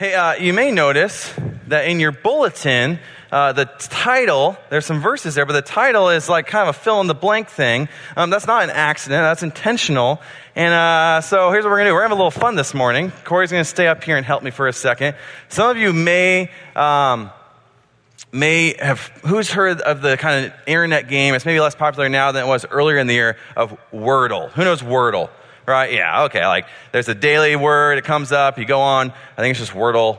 Hey, uh, you may notice that in your bulletin, uh, the title, there's some verses there, but the title is like kind of a fill in the blank thing. Um, that's not an accident, that's intentional. And uh, so here's what we're going to do. We're going to have a little fun this morning. Corey's going to stay up here and help me for a second. Some of you may. Um, may have who's heard of the kind of internet game it's maybe less popular now than it was earlier in the year of wordle who knows wordle right? Yeah, okay. Like there's a daily word, it comes up, you go on, I think it's just wordle.com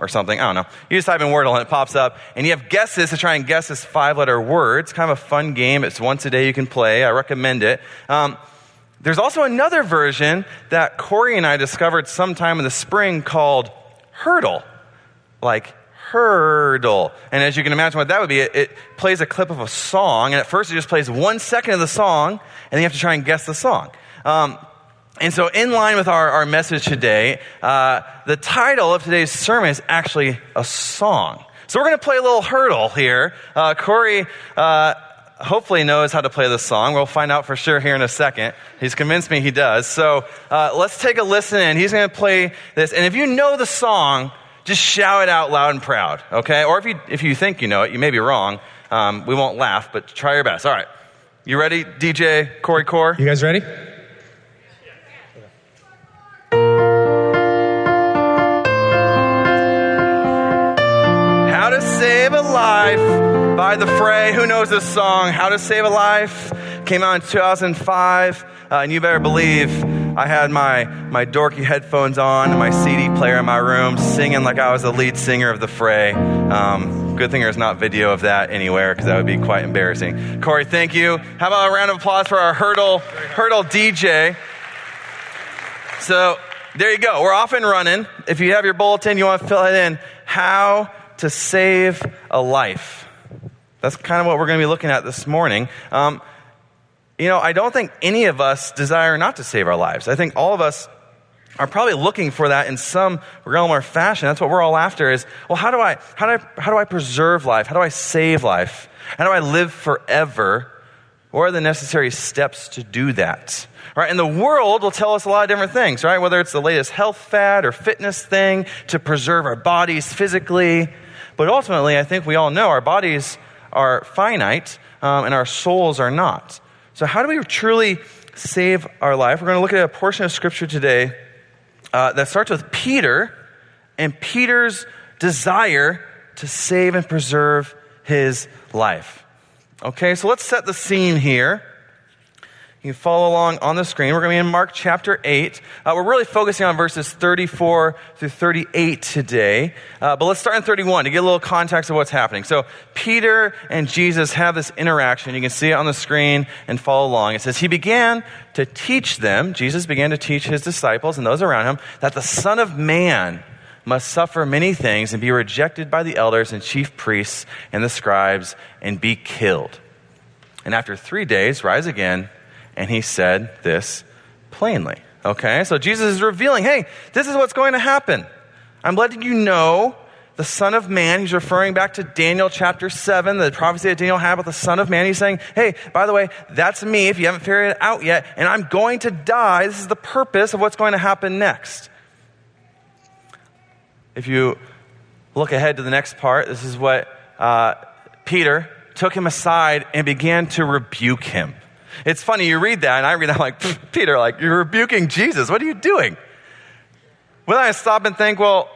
or something. I don't know. You just type in Wordle and it pops up, and you have guesses to try and guess this five letter word. It's kind of a fun game. It's once a day you can play. I recommend it. Um, there's also another version that Corey and I discovered sometime in the spring called Heardle. Like Heardle. And as you can imagine what that would be, it, it, plays a clip of a song, and at first it just plays one second of the song, and then you have to try and guess the song. Um, and so, in line with our, our message today, uh, the title of today's sermon is actually a song. So, we're going to play a little Heardle here. Uh, Corey uh, hopefully knows how to play this song. We'll find out for sure here in a second. He's convinced me he does. So, uh, let's take a listen, and he's going to play this. And if you know the song, just shout it out loud and proud, okay? Or if you, if you think you know it, you may be wrong. Um, we won't laugh, but try your best. All right. You ready, DJ Corey Core? You guys ready? How to Save a Life by The Fray. Who knows this song? How to Save a Life came out in 2005, uh, and you better believe I had my, my dorky headphones on and my CD player in my room singing like I was the lead singer of The Fray. Um, good thing there's not video of that anywhere because that would be quite embarrassing. Corey, thank you. How about a round of applause for our Heardle, Heardle DJ? So there you go. We're off and running. If you have your bulletin, you want to fill it in. How to save a life. That's kind of what we're going to be looking at this morning. Um, you know, I don't think any of us desire not to save our lives. I think all of us are probably looking for that in some realm or fashion. That's what we're all after is, well, how do I, how do I, how do I preserve life? How do I save life? How do I live forever? What are the necessary steps to do that? Right? And the world will tell us a lot of different things, right? Whether it's the latest health fad or fitness thing to preserve our bodies physically. But ultimately, I think we all know our bodies are finite um, and our souls are not. So, how do we truly save our life? We're going to look at a portion of Scripture today uh, that starts with Peter and Peter's desire to save and preserve his life. Okay, so let's set the scene here. You can follow along on the screen. We're going to be in Mark chapter 8. Uh, we're really focusing on verses 34 through 38 today. Uh, but let's start in 31 to get a little context of what's happening. So, Peter and Jesus have this interaction. You can see it on the screen and follow along. It says, He began to teach them, Jesus began to teach his disciples and those around him, that the Son of Man must suffer many things and be rejected by the elders and chief priests and the scribes and be killed. And after three days, rise again and he said this plainly. Okay, so Jesus is revealing, hey, this is what's going to happen. I'm letting you know the Son of Man. He's referring back to Daniel chapter 7, the prophecy that Daniel had about the Son of Man. He's saying, hey, by the way, that's me if you haven't figured it out yet, and I'm going to die. This is the purpose of what's going to happen next. If you look ahead to the next part, this is what uh, Peter took him aside and began to rebuke him. It's funny, you read that, and I read that, I'm like, Peter, like, you're rebuking Jesus. What are you doing? When I stop and think, well,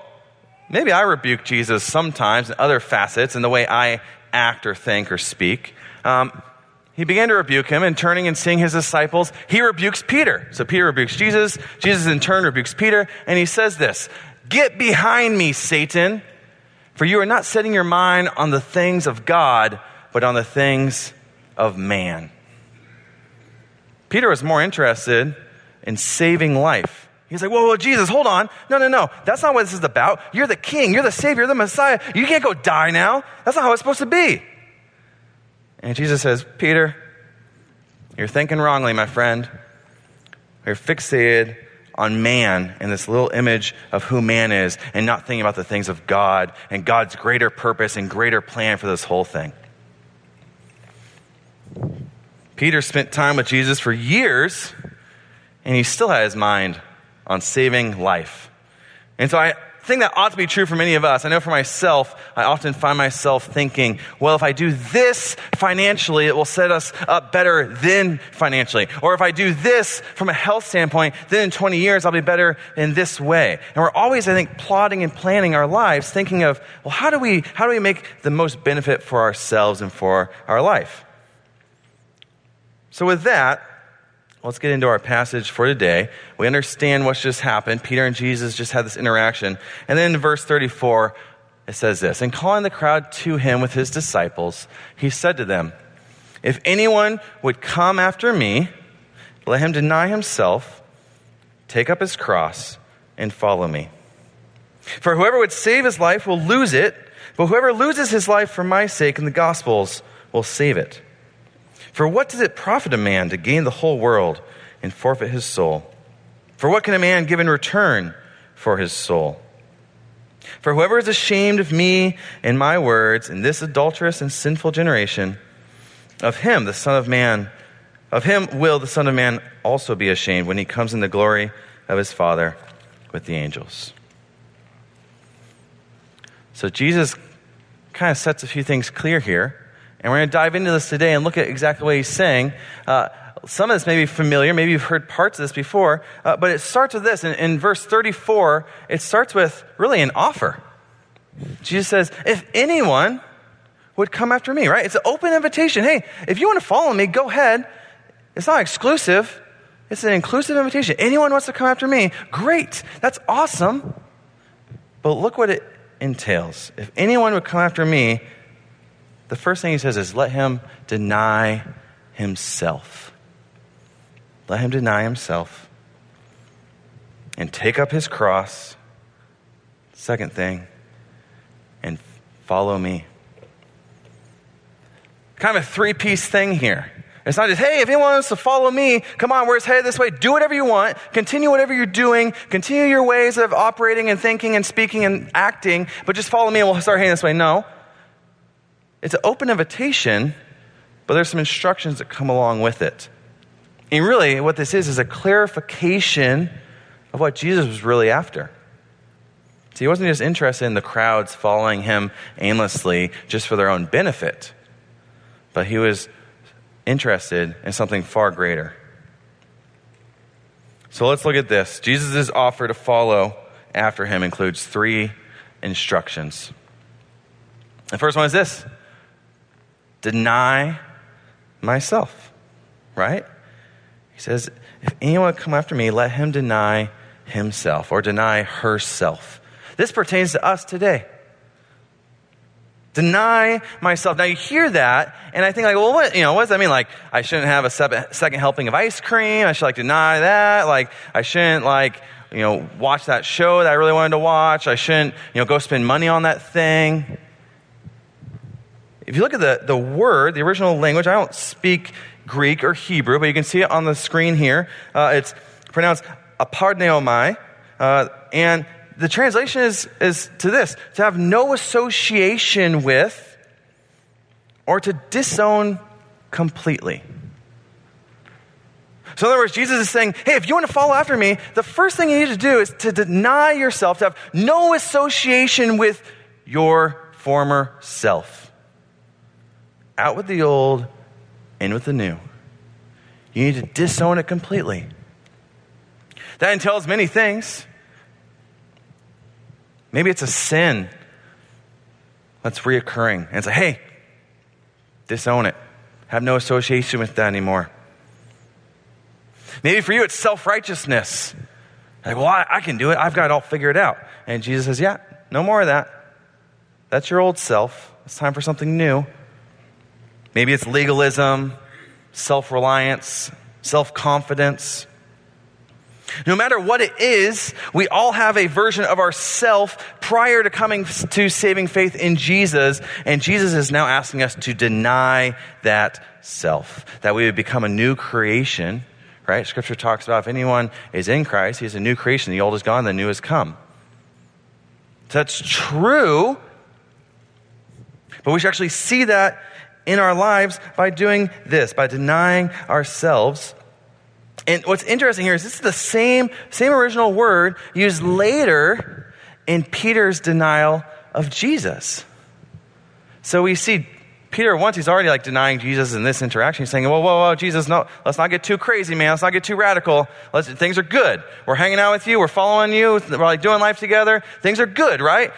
maybe I rebuke Jesus sometimes in other facets in the way I act or think or speak. Um, he began to rebuke him, and turning and seeing his disciples, he rebukes Peter. So Peter rebukes Jesus. Jesus, in turn, rebukes Peter, and he says this Get behind me, Satan, for you are not setting your mind on the things of God, but on the things of man. Peter was more interested in saving life. He's like, whoa, whoa, Jesus, hold on. No, no, no. That's not what this is about. You're the king. You're the savior. You're the Messiah. You can't go die now. That's not how it's supposed to be. And Jesus says, Peter, you're thinking wrongly, my friend. You're fixated on man and this little image of who man is and not thinking about the things of God and God's greater purpose and greater plan for this whole thing. Peter spent time with Jesus for years, and he still had his mind on saving life. And so I think that ought to be true for many of us. I know for myself, I often find myself thinking, well, if I do this financially, it will set us up better than financially. Or if I do this from a health standpoint, then in 20 years, I'll be better in this way. And we're always, I think, plotting and planning our lives, thinking of, well, how do we, how do we make the most benefit for ourselves and for our life? So with that, Let's get into our passage for today. We understand what's just happened. Peter and Jesus just had this interaction. And then in verse 34, it says this And calling the crowd to him with his disciples, he said to them, If anyone would come after me, let him deny himself, take up his cross, and follow me. For whoever would save his life will lose it, but whoever loses his life for my sake and the gospel's will save it. For what does it profit a man to gain the whole world and forfeit his soul? For what can a man give in return for his soul? For whoever is ashamed of me and my words in this adulterous and sinful generation, of him, the Son of Man, of him will the Son of Man also be ashamed when he comes in the glory of his Father with the angels. So Jesus kind of sets a few things clear here. And we're going to dive into this today and look at exactly what he's saying. Uh, some of this may be familiar, maybe you've heard parts of this before, uh, but it starts with this. In, in verse 34, it starts with really an offer. Jesus says, If anyone would come after me, right? It's an open invitation. Hey, if you want to follow me, go ahead. It's not exclusive, it's an inclusive invitation. Anyone wants to come after me, great. That's awesome. But look what it entails. If anyone would come after me, the first thing he says is let him deny himself. Let him deny himself and take up his cross. Second thing, and follow me. Kind of a three piece thing here. It's not just, hey, if anyone wants to follow me, come on, we're headed this way. Do whatever you want. Continue whatever you're doing. Continue your ways of operating and thinking and speaking and acting, but just follow me and we'll start heading this way. No. It's an open invitation, but there's some instructions that come along with it. And really, what this is, is a clarification of what Jesus was really after. See, he wasn't just interested in the crowds following him aimlessly just for their own benefit, but he was interested in something far greater. So let's look at this. Jesus' offer to follow after him includes three instructions. The first one is this deny myself, right? He says, if anyone come after me, let him deny himself or deny herself. This pertains to us today. Deny myself. Now you hear that, and I think like, well, what, you know, what does that mean? Like, I shouldn't have a second helping of ice cream. I should like deny that. Like, I shouldn't like, you know, watch that show that I really wanted to watch. I shouldn't, you know, go spend money on that thing. If you look at the, the word, the original language, I don't speak Greek or Hebrew, but you can see it on the screen here. Uh, it's pronounced aparneomai. Uh, and the translation is, is to this to have no association with or to disown completely. So, in other words, Jesus is saying, hey, if you want to follow after me, the first thing you need to do is to deny yourself, to have no association with your former self. Out with the old, in with the new. You need to disown it completely. That entails many things. Maybe it's a sin that's reoccurring. And it's like, hey, disown it. Have no association with that anymore. Maybe for you, it's self righteousness. Like, well, I, I, can do it. I've got it all figured out. And Jesus says, yeah, no more of that. That's your old self. It's time for something new. Maybe it's legalism, self reliance, self confidence. No matter what it is, we all have a version of ourself prior to coming to saving faith in Jesus, and Jesus is now asking us to deny that self, that we would become a new creation, right? Scripture talks about if anyone is in Christ, he's a new creation. The old is gone, the new has come. That's true, but we should actually see that in our lives by doing this, by denying ourselves. And what's interesting here is this is the same, same original word used later in Peter's denial of Jesus. So we see Peter, once he's already like denying Jesus in this interaction, he's saying, whoa, whoa, whoa, Jesus, no, let's not get too crazy, man. Let's not get too radical. Let's, things are good. We're hanging out with you. We're following you. We're like doing life together. Things are good, right?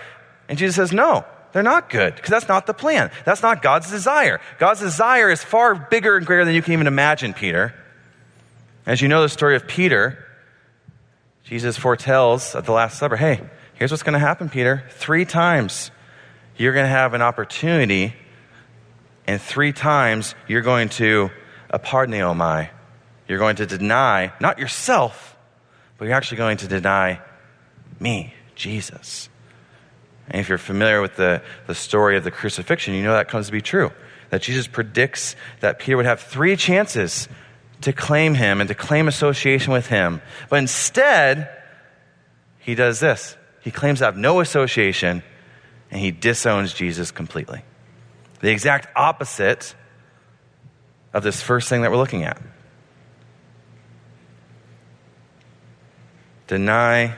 And Jesus says, no, they're not good because that's not the plan. That's not God's desire. God's desire is far bigger and greater than you can even imagine, Peter. As you know the story of Peter, Jesus foretells at the Last Supper, hey, here's what's going to happen, Peter. Three times you're going to have an opportunity and three times you're going to aparneomai. You're going to deny, not yourself, but you're actually going to deny me, Jesus. And if you're familiar with the, the story of the crucifixion, you know that comes to be true. That Jesus predicts that Peter would have three chances to claim him and to claim association with him. But instead, he does this he claims to have no association and he disowns Jesus completely the exact opposite of this first thing that we're looking at. Deny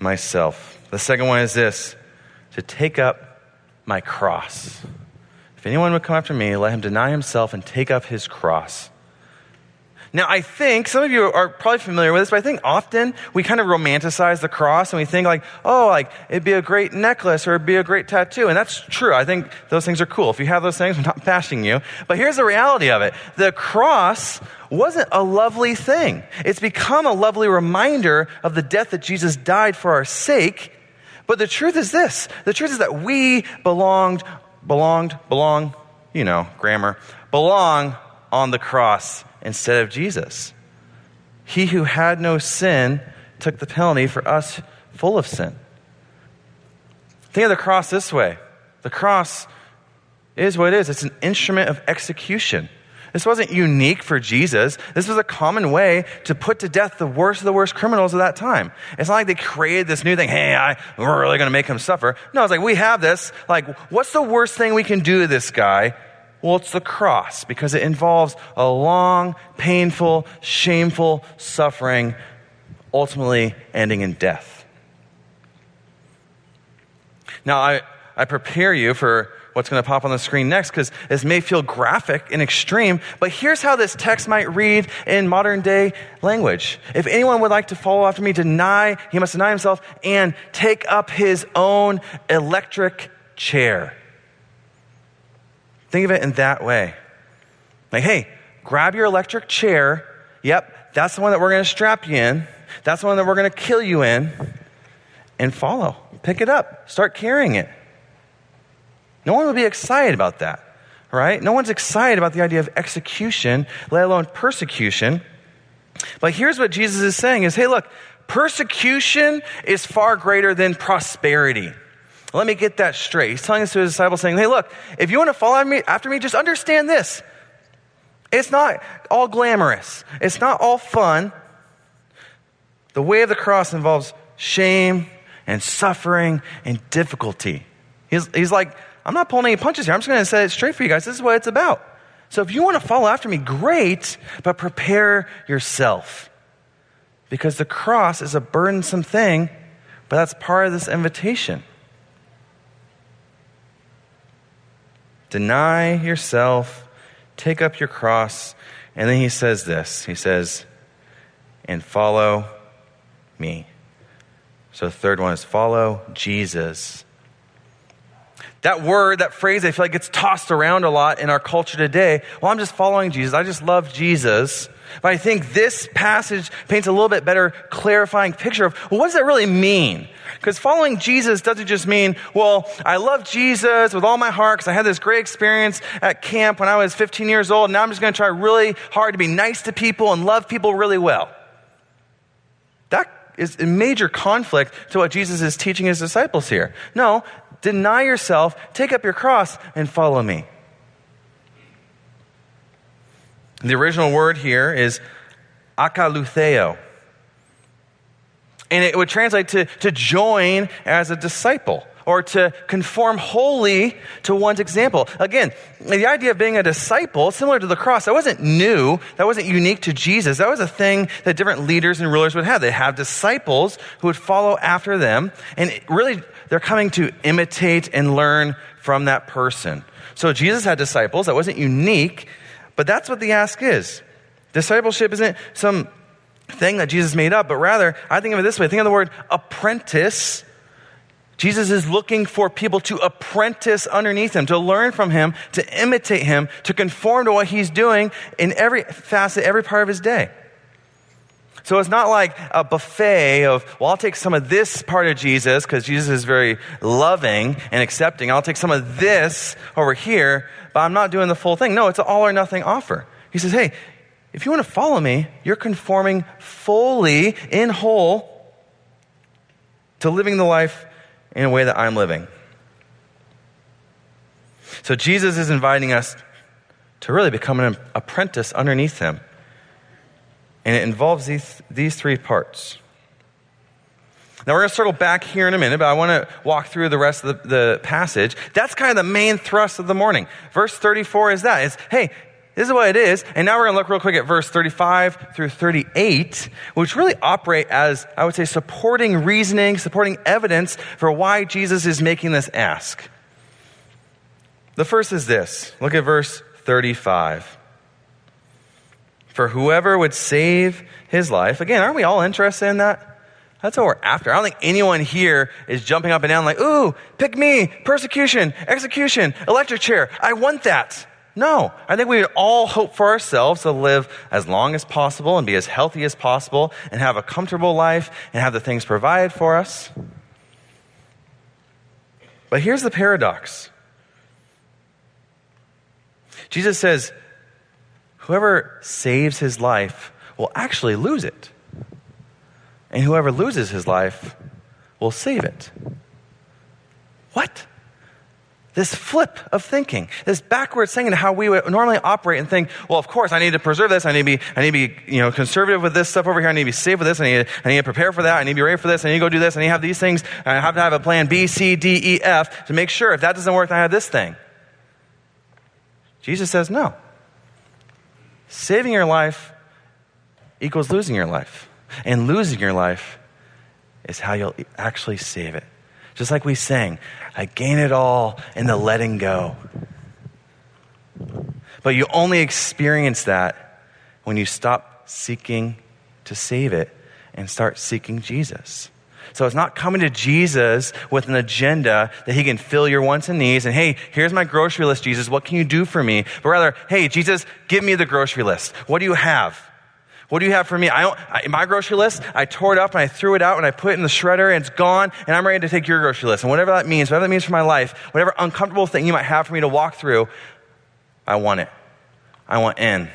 myself. The second one is this to take up my cross. If anyone would come after me, let him deny himself and take up his cross. Now, I think some of you are probably familiar with this, but I think often we kind of romanticize the cross and we think like, oh, like it'd be a great necklace or it'd be a great tattoo. And that's true. I think those things are cool. If you have those things, I'm not bashing you. But here's the reality of it. The cross wasn't a lovely thing. It's become a lovely reminder of the death that Jesus died for our sake. But the truth is this. The truth is that we belonged, belonged, belong, you know, grammar, belong on the cross instead of Jesus. He who had no sin took the penalty for us full of sin. Think of the cross this way the cross is what it is it's an instrument of execution. This wasn't unique for Jesus. This was a common way to put to death the worst of the worst criminals of that time. It's not like they created this new thing. Hey, I, we're really going to make him suffer. No, it's like we have this. Like, what's the worst thing we can do to this guy well, it's the cross because it involves a long, painful, shameful suffering, ultimately ending in death. Now, I, I prepare you for what's going to pop on the screen next because this may feel graphic and extreme, but here's how this text might read in modern day language. If anyone would like to follow after me, deny, he must deny himself and take up his own electric chair. Think of it in that way. Like, hey, grab your electric chair. Yep, that's the one that we're going to strap you in. That's the one that we're going to kill you in. And follow. Pick it up. Start carrying it. No one would be excited about that, right? No one's excited about the idea of execution, let alone persecution. But here's what Jesus is saying is, hey, look, persecution is far greater than prosperity. Let me get that straight. He's telling us to his disciples, saying, Hey, look, if you want to follow me, after me, just understand this. It's not all glamorous, it's not all fun. The way of the cross involves shame and suffering and difficulty. He's, he's like, I'm not pulling any punches here. I'm just going to set it straight for you guys. This is what it's about. So if you want to follow after me, great, but prepare yourself. Because the cross is a burdensome thing, but that's part of this invitation. Deny yourself, take up your cross. And then he says this He says, and follow me. So the third one is follow Jesus. That word, that phrase, I feel like gets tossed around a lot in our culture today. Well, I'm just following Jesus. I just love Jesus. But I think this passage paints a little bit better clarifying picture of well, what does that really mean? Because following Jesus doesn't just mean, well, I love Jesus with all my heart because I had this great experience at camp when I was 15 years old. Now I'm just going to try really hard to be nice to people and love people really well. That is a major conflict to what Jesus is teaching his disciples here. No, deny yourself, take up your cross, and follow me. The original word here is akoloutheo. And it would translate to, to join as a disciple or to conform wholly to one's example. Again, the idea of being a disciple, similar to the cross, that wasn't new. That wasn't unique to Jesus. That was a thing that different leaders and rulers would have. They have disciples who would follow after them. And really, they're coming to imitate and learn from that person. So Jesus had disciples. That wasn't unique, but that's what the ask is. Discipleship isn't some thing that Jesus made up, but rather, I think of it this way think of the word apprentice Jesus is looking for people to apprentice underneath him, to learn from him, to imitate him, to conform to what he's doing in every facet, every part of his day. So it's not like a buffet of, well, I'll take some of this part of Jesus because Jesus is very loving and accepting. I'll take some of this over here, but I'm not doing the full thing. No, it's an all or nothing offer. He says, hey, if you want to follow me, you're conforming fully in whole to living the life in a way that I'm living. So Jesus is inviting us to really become an apprentice underneath him. And it involves these, these three parts. Now, we're going to circle back here in a minute, but I want to walk through the rest of the, the, passage. That's kind of the main thrust of the morning. Verse 34 is that. It's, hey, this is what it is. And now we're going to look real quick at verse 35 through 38, which really operate as, I would say, supporting reasoning, supporting evidence for why Jesus is making this ask. The first is this. Look at verse 35. For whoever would save his life, again, aren't we all interested in that? That's what we're after. I don't think anyone here is jumping up and down like, ooh, pick me, persecution, execution, electric chair. I want that. No, I think we would all hope for ourselves to live as long as possible and be as healthy as possible and have a comfortable life and have the things provided for us. But here's the paradox Jesus says, whoever saves his life will actually lose it, and whoever loses his life will save it. What? this flip of thinking, this backwards thinking how we would normally operate and think, well, of course, I need to preserve this. I need to be, I need to be, you know, conservative with this stuff over here. I need to be safe with this. I need to, I need to prepare for that. I need to be ready for this. I need to go do this. I need to have these things. I have to have a plan B, C, D, E, F to make sure if that doesn't work, I have this thing. Jesus says no. Saving your life equals losing your life. And losing your life is how you'll actually save it. Just like we sang, I gain it all in the letting go. But you only experience that when you stop seeking to save it and start seeking Jesus. So it's not coming to Jesus with an agenda that he can fill your wants and needs and, hey, here's my grocery list, Jesus. What can you do for me? But rather, hey, Jesus, give me the grocery list. What do you have? What do you have for me? I don't, I, my grocery list, I tore it up and I threw it out and I put it in the shredder and it's gone and I'm ready to take your grocery list. And whatever that means, whatever that means for my life, whatever uncomfortable thing you might have for me to walk through, I want it. I want in.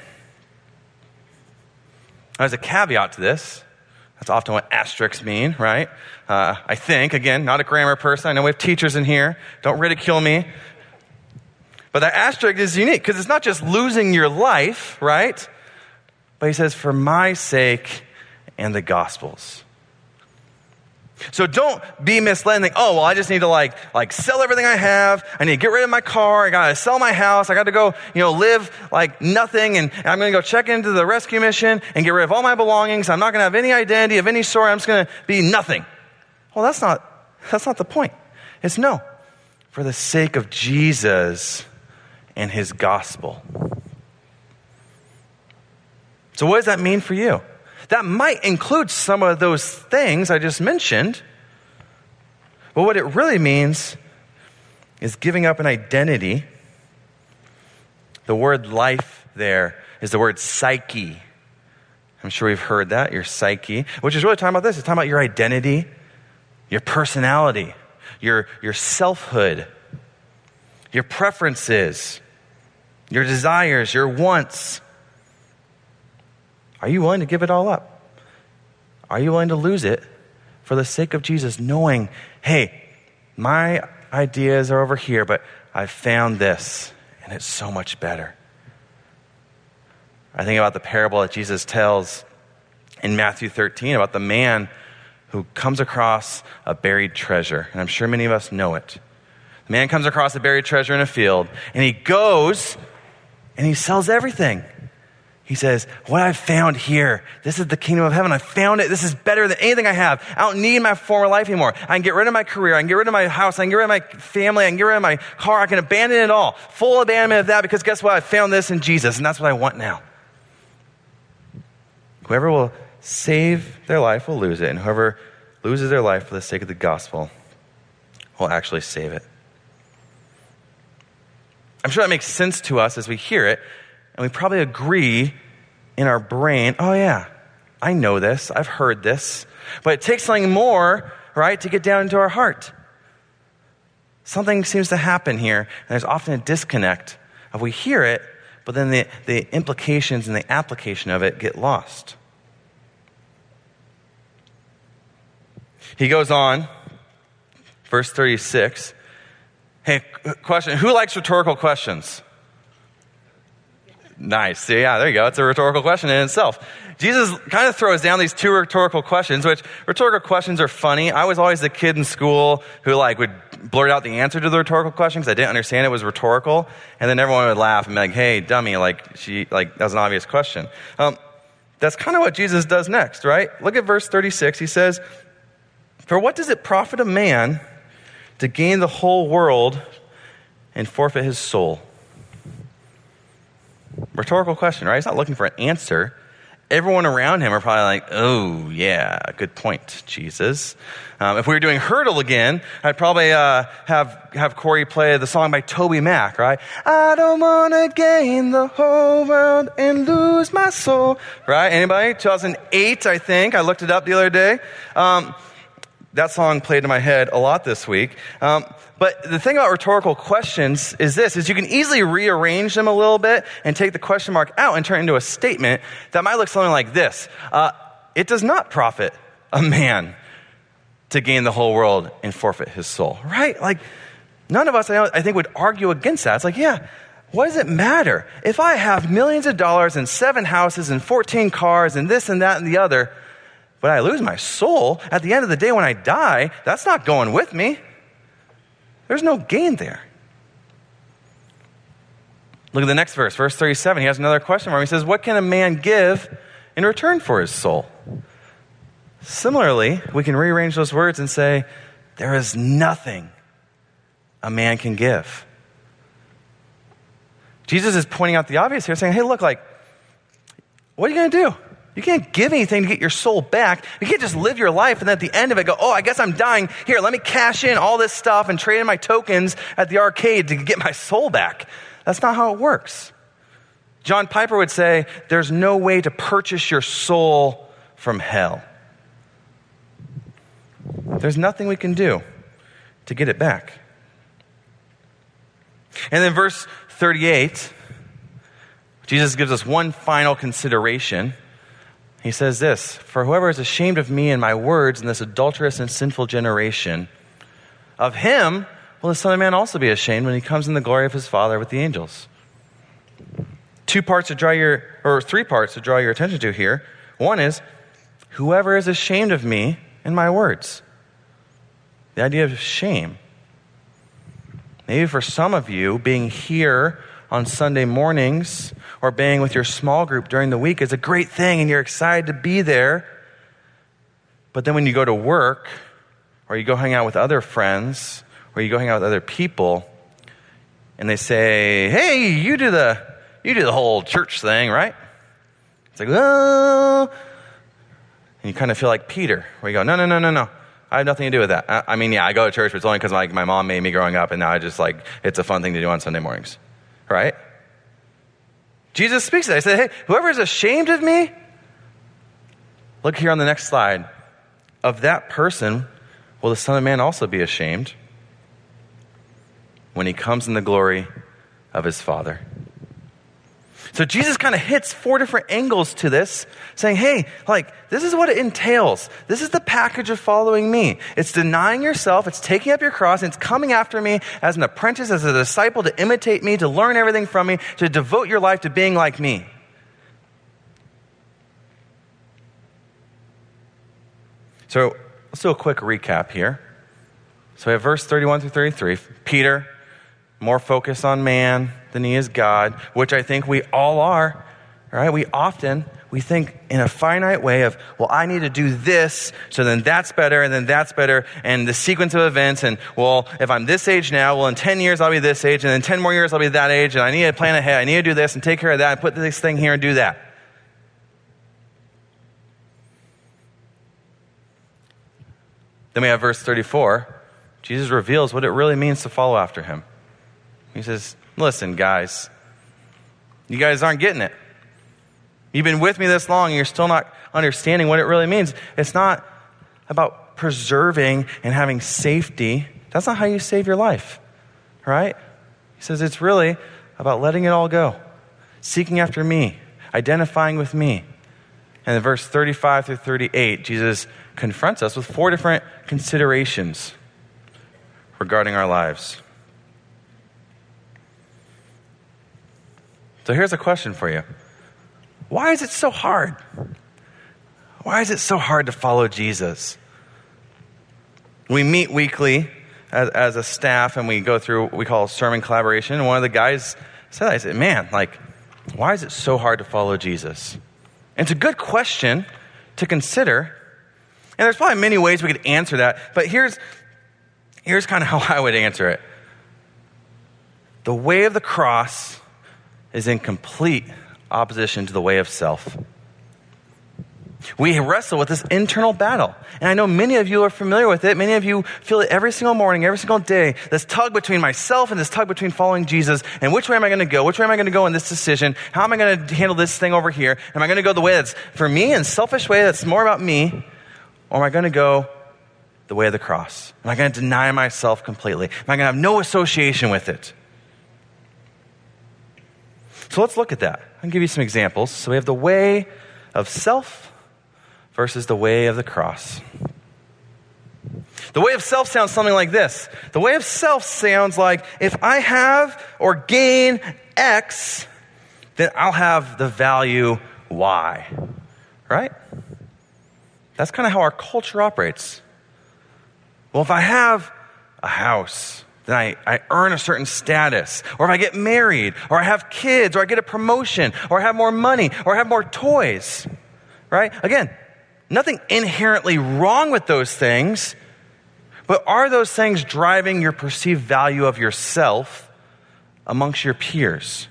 There's a caveat to this. That's often what asterisks mean, right? Uh, I think, again, not a grammar person. I know we have teachers in here. Don't ridicule me. But that asterisk is unique because it's not just losing your life, right? But he says, for my sake and the gospel's. So don't be misled and think, oh, well, I just need to like, like sell everything I have. I need to get rid of my car. I got to sell my house. I got to go, you know, live like nothing. And, I'm going to go check into the rescue mission and get rid of all my belongings. I'm not going to have any identity of any sort. I'm just going to be nothing. Well, that's not, that's not the point. It's no, for the sake of Jesus and his gospel. So, what does that mean for you? That might include some of those things I just mentioned. But what it really means is giving up an identity. The word life there is the word psyche. I'm sure we've heard that, your psyche, which is really talking about this. It's talking about your identity, your personality, your, your selfhood, your preferences, your desires, your wants. Are you willing to give it all up? Are you willing to lose it for the sake of Jesus, knowing, hey, my ideas are over here, but I found this, and it's so much better? I think about the parable that Jesus tells in Matthew 13 about the man who comes across a buried treasure. And I'm sure many of us know it. The man comes across a buried treasure in a field, and he goes and he sells everything. He says, What I've found here, this is the kingdom of heaven. I found it. This is better than anything I have. I don't need my former life anymore. I can get rid of my career. I can get rid of my house. I can get rid of my family. I can get rid of my car. I can abandon it all. Full abandonment of that because guess what? I found this in Jesus, and that's what I want now. Whoever will save their life will lose it, and whoever loses their life for the sake of the gospel will actually save it. I'm sure that makes sense to us as we hear it, and we probably agree in our brain, oh, yeah, I know this, I've heard this. But it takes something more, right, to get down into our heart. Something seems to happen here, and there's often a disconnect of we hear it, but then the, the implications and the application of it get lost. He goes on, verse 36. Hey, question Who likes rhetorical questions? Nice. See, Yeah, there you go. It's a rhetorical question in itself. Jesus kind of throws down these two rhetorical questions, which rhetorical questions are funny. I was always the kid in school who like would blurt out the answer to the rhetorical question because I didn't understand it was rhetorical, and then everyone would laugh and be like, "Hey, dummy! Like she like that was an obvious question." Um, that's kind of what Jesus does next, right? Look at verse 36. He says, "For what does it profit a man to gain the whole world and forfeit his soul?" Rhetorical question, right? He's not looking for an answer. Everyone around him are probably like, oh, yeah, good point, Jesus. Um, if we were doing Heardle again, I'd probably uh, have, have Corey play the song by TobyMac, right? I don't want to gain the whole world and lose my soul. Right? Anybody? 2008, I think. I looked it up the other day. Um, that song played in my head a lot this week. Um, but the thing about rhetorical questions is this, is you can easily rearrange them a little bit and take the question mark out and turn it into a statement that might look something like this. Uh, it does not profit a man to gain the whole world and forfeit his soul, right? Like, none of us, I think, would argue against that. It's like, yeah, what does it matter? If I have millions of dollars and seven houses and 14 cars and this and that and the other, but I lose my soul, at the end of the day when I die, that's not going with me. There's no gain there. Look at the next verse, verse 37. He has another question for him. He says, What can a man give in return for his soul? Similarly, we can rearrange those words and say, There is nothing a man can give. Jesus is pointing out the obvious here, saying, Hey, look, like, what are you going to do? You can't give anything to get your soul back. You can't just live your life and then at the end of it go, oh, I guess I'm dying. Here, let me cash in all this stuff and trade in my tokens at the arcade to get my soul back. That's not how it works. John Piper would say, there's no way to purchase your soul from hell. There's nothing we can do to get it back. And then verse 38, Jesus gives us one final consideration he says this For whoever is ashamed of me and my words in this adulterous and sinful generation, of him will the Son of Man also be ashamed when he comes in the glory of his Father with the angels. Two parts to draw your, or three parts to draw your attention to here. One is, whoever is ashamed of me and my words. The idea of shame. Maybe for some of you, being here on Sunday mornings or being with your small group during the week is a great thing and you're excited to be there. But then when you go to work or you go hang out with other friends or you go hang out with other people and they say, "Hey, you do the you do the whole church thing, right?" It's like, "Oh." And you kind of feel like Peter, where you go, "No, no, no, no, no. I have nothing to do with that. I, I mean, yeah, I go to church, but it's only because my, my mom made me growing up, and now I just like, it's a fun thing to do on Sunday mornings right? Jesus speaks to that. He said, Hey, whoever is ashamed of me, look here on the next slide. Of that person will the Son of Man also be ashamed when he comes in the glory of his Father. So Jesus kind of hits four different angles to this, saying, hey, like, this is what it entails. This is the package of following me. It's denying yourself, it's taking up your cross, and it's coming after me as an apprentice, as a disciple, to imitate me, to learn everything from me, to devote your life to being like me. So let's do a quick recap here. So we have verse 31 through 33. Peter, more focused on man than he is God, which I think we all are, right? We often we think in a finite way of, well, I need to do this, so then that's better, and then that's better, and the sequence of events, and well, if I'm this age now, well, in 10 years I'll be this age, and in 10 more years I'll be that age, and I need to plan ahead, I need to do this, and take care of that, and put this thing here and do that. Then we have verse 34. Jesus reveals what it really means to follow after him. He says, Listen, guys, you guys aren't getting it. You've been with me this long and you're still not understanding what it really means. It's not about preserving and having safety. That's not how you save your life, right? He says it's really about letting it all go, seeking after me, identifying with me. And in verse 35 through 38, Jesus confronts us with four different considerations regarding our lives. So here's a question for you why is it so hard? Why is it so hard to follow Jesus? We meet weekly as, as a staff and we go through what we call sermon collaboration. And one of the guys said, I said, man, like, why is it so hard to follow Jesus? And it's a good question to consider. And there's probably many ways we could answer that, but here's, here's kind of how I would answer it. The way of the cross is in complete opposition to the way of self. We wrestle with this internal battle. And I know many of you are familiar with it. Many of you feel it every single morning, every single day. This tug between myself and this tug between following Jesus. And which way am I going to go? Which way am I going to go in this decision? How am I going to handle this thing over here? Am I going to go the way that's for me and selfish way that's more about me? Or am I going to go the way of the cross? Am I going to deny myself completely? Am I going to have no association with it? So let's look at that. I'll give you some examples. So we have the way of self versus the way of the cross. The way of self sounds something like this. The way of self sounds like if I have or gain X, then I'll have the value Y. Right? That's kind of how our culture operates. Well, if I have a house, then I, I earn a certain status, or if I get married, or I have kids, or I get a promotion, or I have more money, or I have more toys, right? Again, nothing inherently wrong with those things, but are those things driving your perceived value of yourself amongst your peers?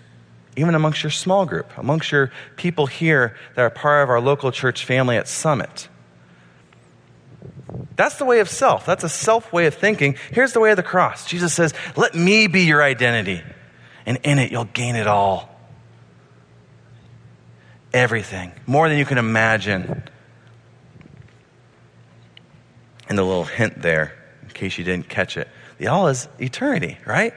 Even amongst your small group, amongst your people here that are part of our local church family at Summit. That's the way of self. That's a self way of thinking. Here's the way of the cross. Jesus says, Let me be your identity, and in it you'll gain it all. Everything, more than you can imagine. And the little hint there, in case you didn't catch it, the all is eternity, right?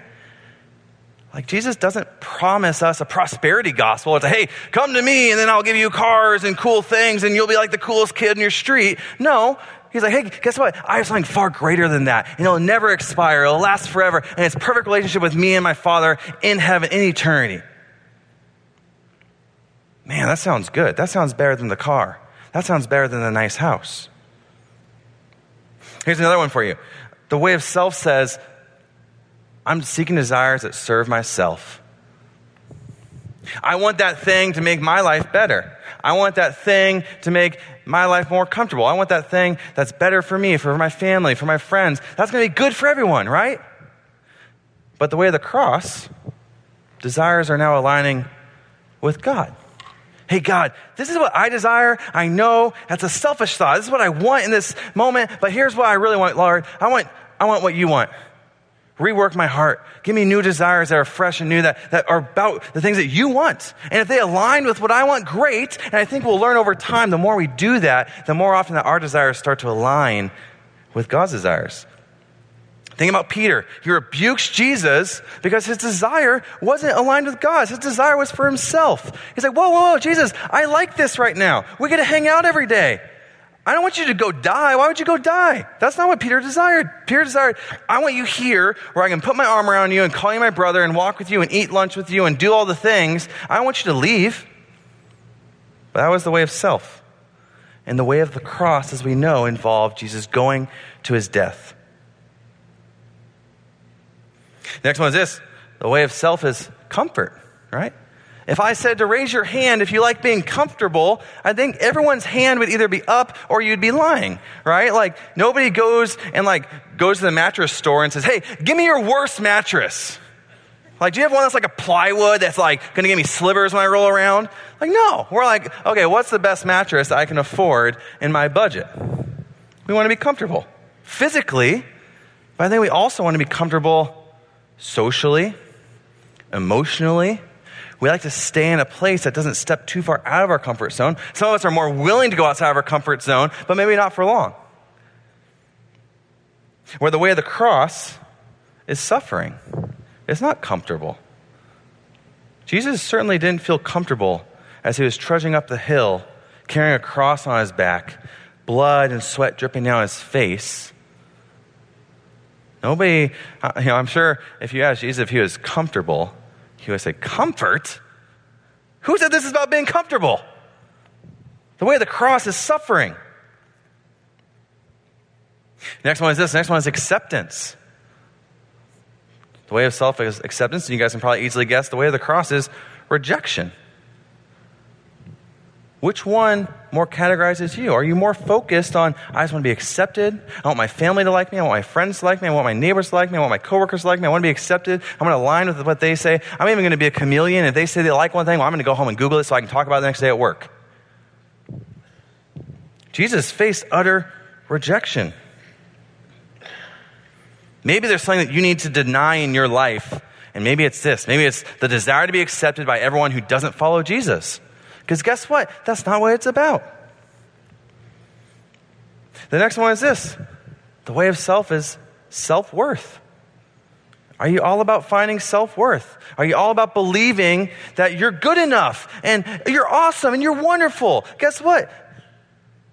Like Jesus doesn't promise us a prosperity gospel. It's a, hey, come to me and then I'll give you cars and cool things and you'll be like the coolest kid in your street. No, He's like, hey, guess what? I have something far greater than that. And it'll never expire. It'll last forever. And it's perfect relationship with me and my Father in heaven, in eternity. Man, that sounds good. That sounds better than the car. That sounds better than the nice house. Here's another one for you. The way of self says, I'm seeking desires that serve myself. I want that thing to make my life better. I want that thing to make my life more comfortable. I want that thing that's better for me, for my family, for my friends. That's going to be good for everyone, right? But the way of the cross, desires are now aligning with God. Hey, God, this is what I desire. I know that's a selfish thought. This is what I want in this moment, but here's what I really want, Lord. I want, I want what you want. Rework my heart. Give me new desires that are fresh and new, that, that are about the things that you want. And if they align with what I want, great. And I think we'll learn over time, the more we do that, the more often that our desires start to align with God's desires. Think about Peter. He rebukes Jesus because his desire wasn't aligned with God's. His desire was for himself. He's like, whoa, whoa, whoa, Jesus, I like this right now. We get to hang out every day. I don't want you to go die. Why would you go die? That's not what Peter desired. Peter desired, I want you here where I can put my arm around you and call you my brother and walk with you and eat lunch with you and do all the things. I don't want you to leave. But that was the way of self. And the way of the cross, as we know, involved Jesus going to his death. Next one is this the way of self is comfort, right? If I said to raise your hand if you like being comfortable, I think everyone's hand would either be up or you'd be lying, right? Like nobody goes and like goes to the mattress store and says, "Hey, give me your worst mattress." Like, do you have one that's like a plywood that's like going to give me slivers when I roll around? Like, no. We're like, okay, what's the best mattress I can afford in my budget? We want to be comfortable physically, but I think we also want to be comfortable socially, emotionally. We like to stay in a place that doesn't step too far out of our comfort zone. Some of us are more willing to go outside of our comfort zone, but maybe not for long. Where the way of the cross is suffering. It's not comfortable. Jesus certainly didn't feel comfortable as he was trudging up the hill, carrying a cross on his back, blood and sweat dripping down his face. Nobody, uh, you know, I'm sure if you ask Jesus if he was comfortable, he would say, Comfort? Who said this is about being comfortable? The way of the cross is suffering. Next one is this. Next one is acceptance. The way of self is acceptance, and you guys can probably easily guess, the way of the cross is rejection. Which one more categorizes you? Are you more focused on, I just want to be accepted? I want my family to like me. I want my friends to like me. I want my neighbors to like me. I want my coworkers to like me. I want to be accepted. I'm going to align with what they say. I'm even going to be a chameleon. If they say they like one thing, well, I'm going to go home and Google it so I can talk about it the next day at work. Jesus faced utter rejection. Maybe there's something that you need to deny in your life. And maybe it's this. Maybe it's the desire to be accepted by everyone who doesn't follow Jesus. Because guess what? That's not what it's about. The next one is this the way of self is self worth. Are you all about finding self worth? Are you all about believing that you're good enough and you're awesome and you're wonderful? Guess what?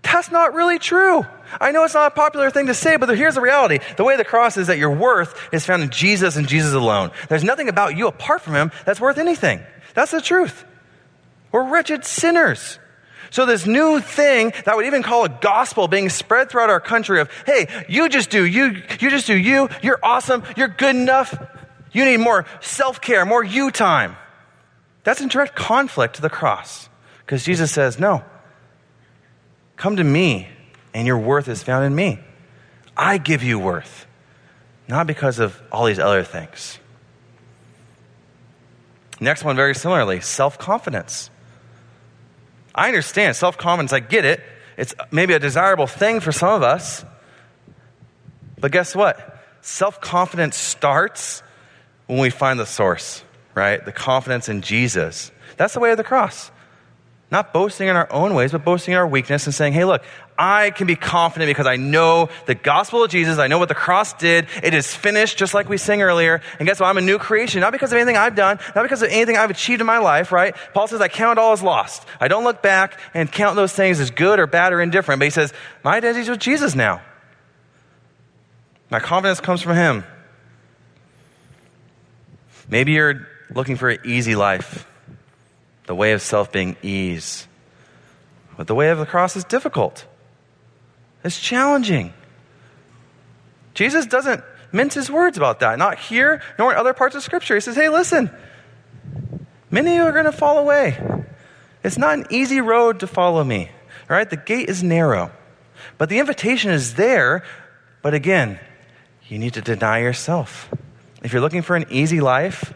That's not really true. I know it's not a popular thing to say, but here's the reality. The way of the cross is that your worth is found in Jesus and Jesus alone. There's nothing about you apart from Him that's worth anything. That's the truth. We're wretched sinners. So this new thing that would even call a gospel being spread throughout our country of, hey, you just do you, you just do you, you're awesome, you're good enough, you need more self-care, more you time. That's in direct conflict to the cross. Because Jesus says, no, come to me and your worth is found in me. I give you worth, not because of all these other things. Next one, very similarly, self confidence. I understand self confidence, I get it. It's maybe a desirable thing for some of us. But guess what? Self confidence starts when we find the source, right? The confidence in Jesus. That's the way of the cross. Not boasting in our own ways, but boasting in our weakness and saying, hey, look, I can be confident because I know the gospel of Jesus. I know what the cross did. It is finished, just like we sang earlier. And guess what? I'm a new creation, not because of anything I've done, not because of anything I've achieved in my life, right? Paul says, I count all as lost. I don't look back and count those things as good or bad or indifferent. But he says, my identity is with Jesus now. My confidence comes from him. Maybe you're looking for an easy life the way of self being ease. But the way of the cross is difficult, it's challenging. Jesus doesn't mince his words about that, not here, nor in other parts of Scripture. He says, hey, listen, many of you are going to fall away. It's not an easy road to follow me. All right? The gate is narrow. But the invitation is there. But again, you need to deny yourself. If you're looking for an easy life,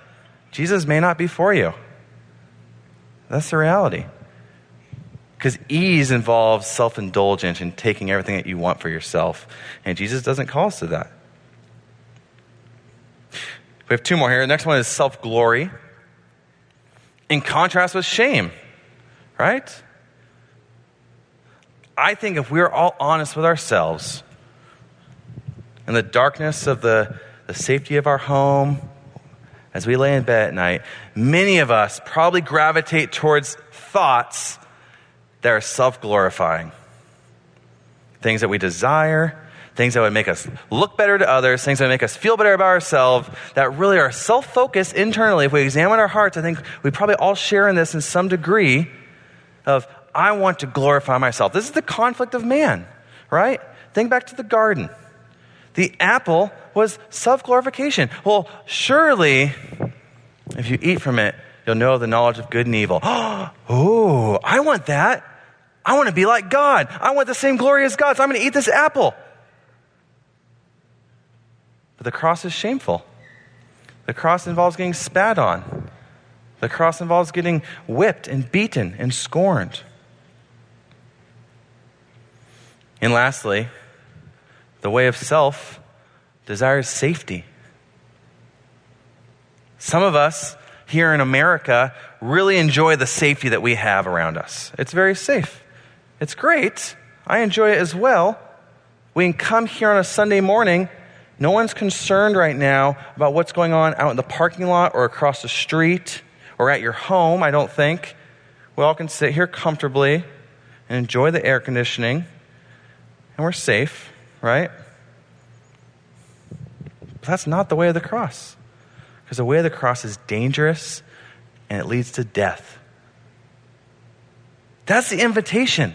Jesus may not be for you. That's the reality. Because ease involves self indulgence and taking everything that you want for yourself. And Jesus doesn't call us to that. We have two more here. The next one is self glory. In contrast with shame, right? I think if we're all honest with ourselves, in the darkness of the, the safety of our home, as we lay in bed at night, many of us probably gravitate towards thoughts that are self glorifying. Things that we desire, things that would make us look better to others, things that would make us feel better about ourselves, that really are self focused internally. If we examine our hearts, I think we probably all share in this in some degree of I want to glorify myself. This is the conflict of man, right? Think back to the garden. The apple was self glorification. Well, surely, if you eat from it, you'll know the knowledge of good and evil. oh, I want that. I want to be like God. I want the same glory as God, so I'm going to eat this apple. But the cross is shameful. The cross involves getting spat on. The cross involves getting whipped and beaten and scorned. And lastly, the way of self desires safety. Some of us here in America really enjoy the safety that we have around us. It's very safe. It's great. I enjoy it as well. We can come here on a Sunday morning. No one's concerned right now about what's going on out in the parking lot or across the street or at your home, I don't think. We all can sit here comfortably and enjoy the air conditioning, and we're safe, right? But that's not the way of the cross. Because the way of the cross is dangerous and it leads to death. That's the invitation.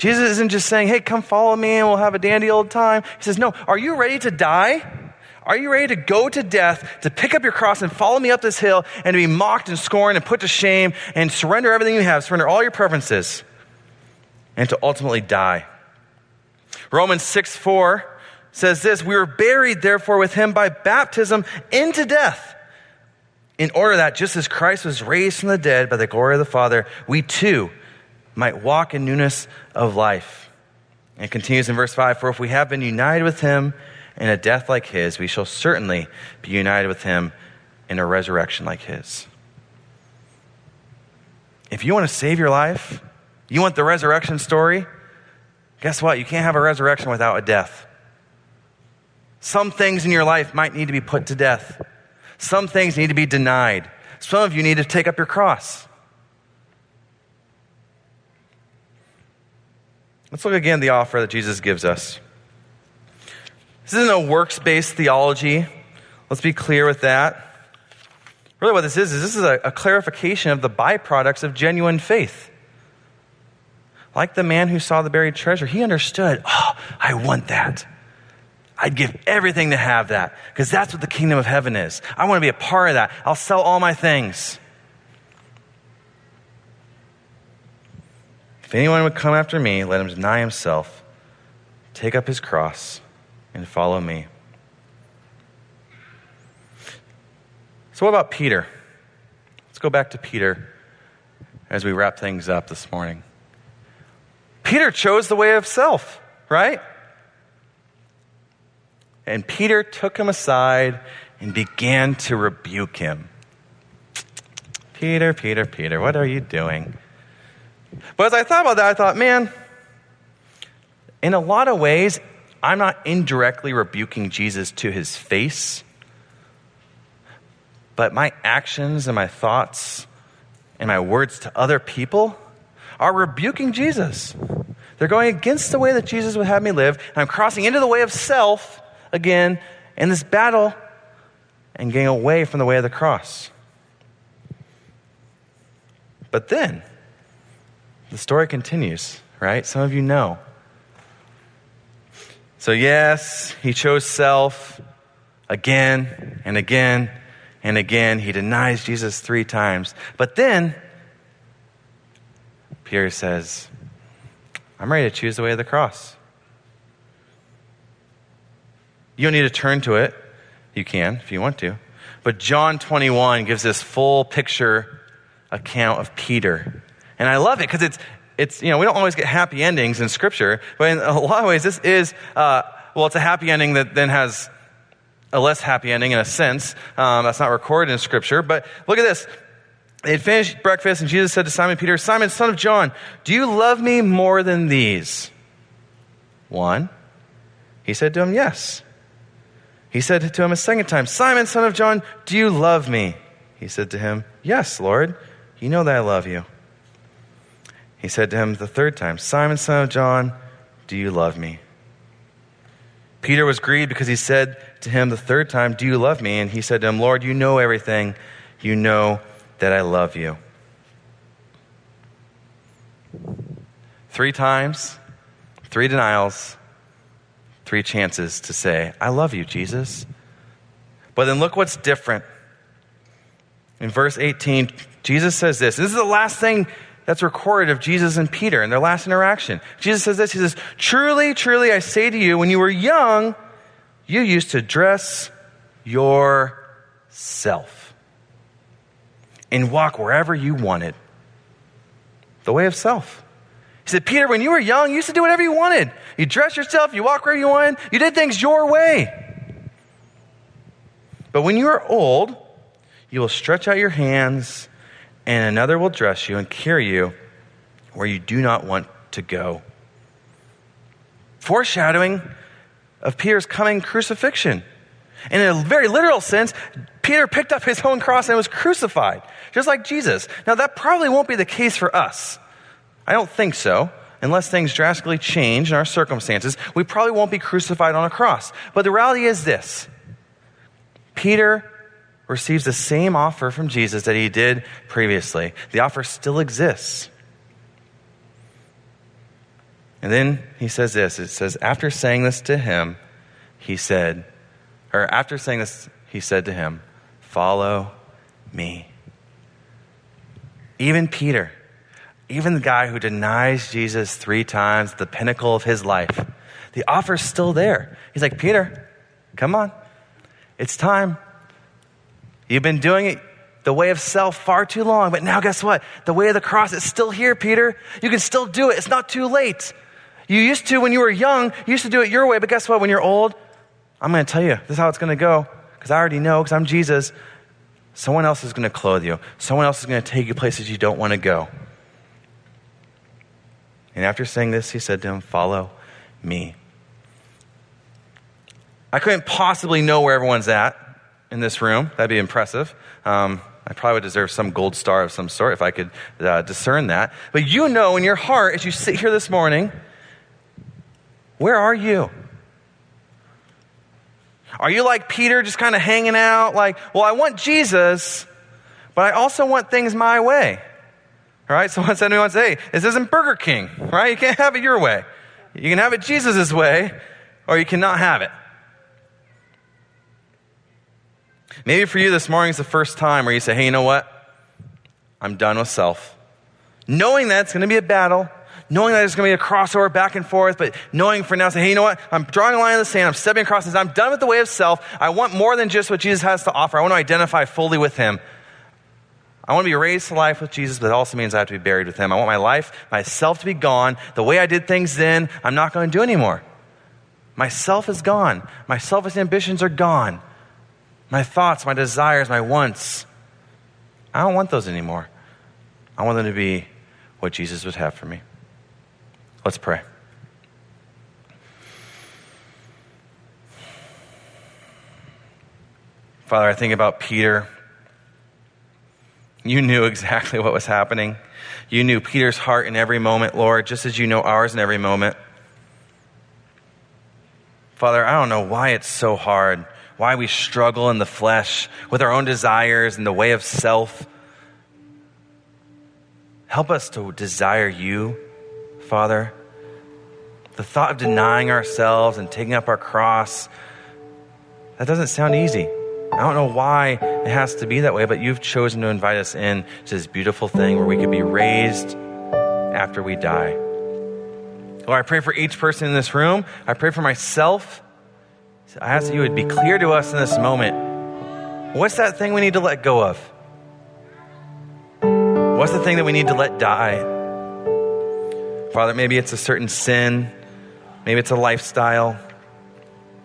Jesus isn't just saying, hey, come follow me and we'll have a dandy old time. He says, no, are you ready to die? Are you ready to go to death, to pick up your cross and follow me up this hill and to be mocked and scorned and put to shame and surrender everything you have, surrender all your preferences, and to ultimately die? Romans 6 4 says this We were buried, therefore, with him by baptism into death, in order that just as Christ was raised from the dead by the glory of the Father, we too might walk in newness of life. And it continues in verse 5 For if we have been united with him in a death like his, we shall certainly be united with him in a resurrection like his. If you want to save your life, you want the resurrection story, guess what? You can't have a resurrection without a death. Some things in your life might need to be put to death. Some things need to be denied. Some of you need to take up your cross. Let's look again at the offer that Jesus gives us. This isn't a works based theology. Let's be clear with that. Really, what this is, is this is a, a clarification of the byproducts of genuine faith. Like the man who saw the buried treasure, he understood, oh, I want that. I'd give everything to have that because that's what the kingdom of heaven is. I want to be a part of that. I'll sell all my things. If anyone would come after me, let him deny himself, take up his cross, and follow me. So, what about Peter? Let's go back to Peter as we wrap things up this morning. Peter chose the way of self, right? And Peter took him aside and began to rebuke him. Peter, Peter, Peter, what are you doing? But as I thought about that, I thought, man, in a lot of ways, I'm not indirectly rebuking Jesus to his face, but my actions and my thoughts and my words to other people are rebuking Jesus. They're going against the way that Jesus would have me live, and I'm crossing into the way of self again in this battle and getting away from the way of the cross. But then, the story continues, right? Some of you know. So, yes, he chose self again and again and again. He denies Jesus three times. But then, Peter says, I'm ready to choose the way of the cross. You don't need to turn to it. You can if you want to. But John 21 gives this full picture account of Peter. And I love it because it's, it's, you know, we don't always get happy endings in Scripture, but in a lot of ways, this is, uh, well, it's a happy ending that then has a less happy ending in a sense. Um, that's not recorded in Scripture. But look at this. They had finished breakfast, and Jesus said to Simon Peter, Simon, son of John, do you love me more than these? One. He said to him, Yes. He said to him a second time, Simon, son of John, do you love me? He said to him, Yes, Lord. You know that I love you. He said to him the third time, Simon, son of John, do you love me? Peter was grieved because he said to him the third time, Do you love me? And he said to him, Lord, you know everything. You know that I love you. Three times, three denials, three chances to say, I love you, Jesus. But then look what's different. In verse 18, Jesus says this. This is the last thing that's recorded of Jesus and Peter in their last interaction. Jesus says this He says, Truly, truly, I say to you, when you were young, you used to dress yourself and walk wherever you wanted. The way of self. He said, Peter, when you were young, you used to do whatever you wanted. You dress yourself, you walk wherever you wanted, you did things your way. But when you are old, you will stretch out your hands and another will dress you and carry you where you do not want to go. Foreshadowing of Peter's coming crucifixion. And in a very literal sense, Peter picked up his own cross and was crucified, just like Jesus. Now, that probably won't be the case for us. I don't think so. Unless things drastically change in our circumstances, we probably won't be crucified on a cross. But the reality is this Peter receives the same offer from Jesus that he did previously. The offer still exists. And then he says this it says, after saying this to him, he said, or after saying this, he said to him, Follow me. Even Peter, even the guy who denies Jesus three times, the pinnacle of his life, the offer's still there. He's like, Peter, come on. It's time. You've been doing it the way of self far too long, but now guess what? The way of the cross is still here, Peter. You can still do it. It's not too late. You used to, when you were young, you used to do it your way, but guess what? When you're old, I'm going to tell you, this is how it's going to go, because I already know, because I'm Jesus. Someone else is going to clothe you, someone else is going to take you places you don't want to go. And after saying this, he said to him, Follow me. I couldn't possibly know where everyone's at in this room. That'd be impressive. Um, I probably would deserve some gold star of some sort if I could uh, discern that. But you know in your heart, as you sit here this morning, where are you? Are you like Peter, just kind of hanging out, like, well, I want Jesus, but I also want things my way? All right? Someone said to me once, hey, this isn't Burger King, right? You can't have it your way. You can have it Jesus' way, or you cannot have it. Maybe for you this morning is the first time where you say, hey, you know what? I'm done with self. Knowing that it's going to be a battle, knowing that it's going to be a crossover back and forth, but knowing for now, say, hey, you know what? I'm drawing a line in the sand. I'm stepping across this. I'm done with the way of self. I want more than just what Jesus has to offer. I want to identify fully with Him. I want to be raised to life with Jesus, but it also means I have to be buried with Him. I want my life, myself to be gone. The way I did things then, I'm not going to do anymore. Myself is gone. My selfish ambitions are gone my thoughts, my desires, my wants. I don't want those anymore. I want them to be what Jesus would have for me. Let's pray. Father, I think about Peter. You knew exactly what was happening. You knew Peter's heart in every moment, Lord, just as you know ours in every moment. Father, I don't know why it's so hard why we struggle in the flesh with our own desires and the way of self. Help us to desire you, Father. The thought of denying ourselves and taking up our cross, that doesn't sound easy. I don't know why it has to be that way, but you've chosen to invite us in to this beautiful thing where we could be raised after we die. Lord, I pray for each person in this room. I pray for myself. I ask that you would be clear to us in this moment. What's that thing we need to let go of? What's the thing that we need to let die? Father, maybe it's a certain sin. Maybe it's a lifestyle.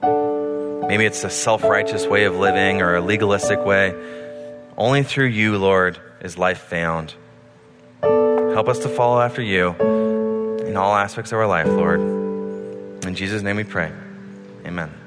Maybe it's a self righteous way of living or a legalistic way. Only through you, Lord, is life found. Help us to follow after you in all aspects of our life, Lord. In Jesus' name we pray. Amen.